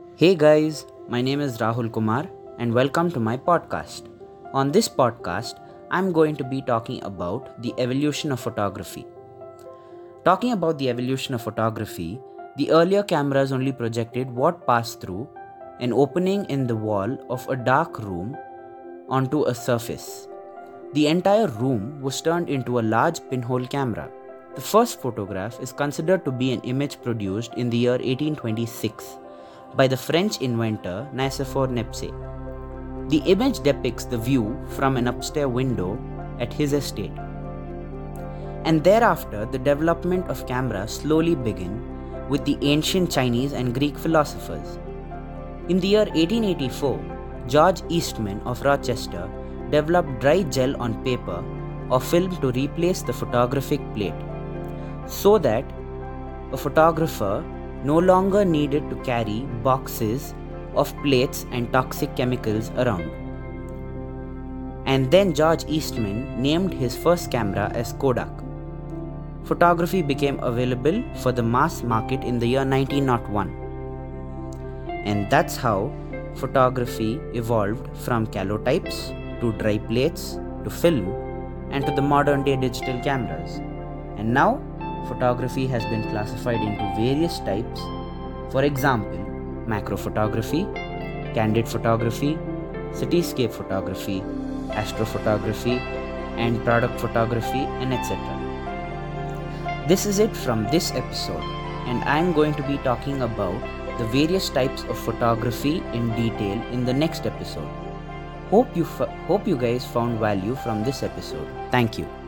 Hey guys, my name is Rahul Kumar and welcome to my podcast. On this podcast, I'm going to be talking about the evolution of photography. Talking about the evolution of photography, the earlier cameras only projected what passed through an opening in the wall of a dark room onto a surface. The entire room was turned into a large pinhole camera. The first photograph is considered to be an image produced in the year 1826 by the French inventor Nicephore Niepce. The image depicts the view from an upstairs window at his estate. And thereafter, the development of camera slowly began with the ancient Chinese and Greek philosophers. In the year 1884, George Eastman of Rochester developed dry gel on paper or film to replace the photographic plate so that a photographer no longer needed to carry boxes of plates and toxic chemicals around. And then George Eastman named his first camera as Kodak. Photography became available for the mass market in the year 1901. And that's how photography evolved from calotypes to dry plates to film and to the modern day digital cameras. And now photography has been classified into various types. For example, macro photography, candid photography, cityscape photography, astrophotography, and product photography, and etc. This is it from this episode, and I am going to be talking about the various types of photography in detail in the next episode. Hope you f- hope you guys found value from this episode. Thank you.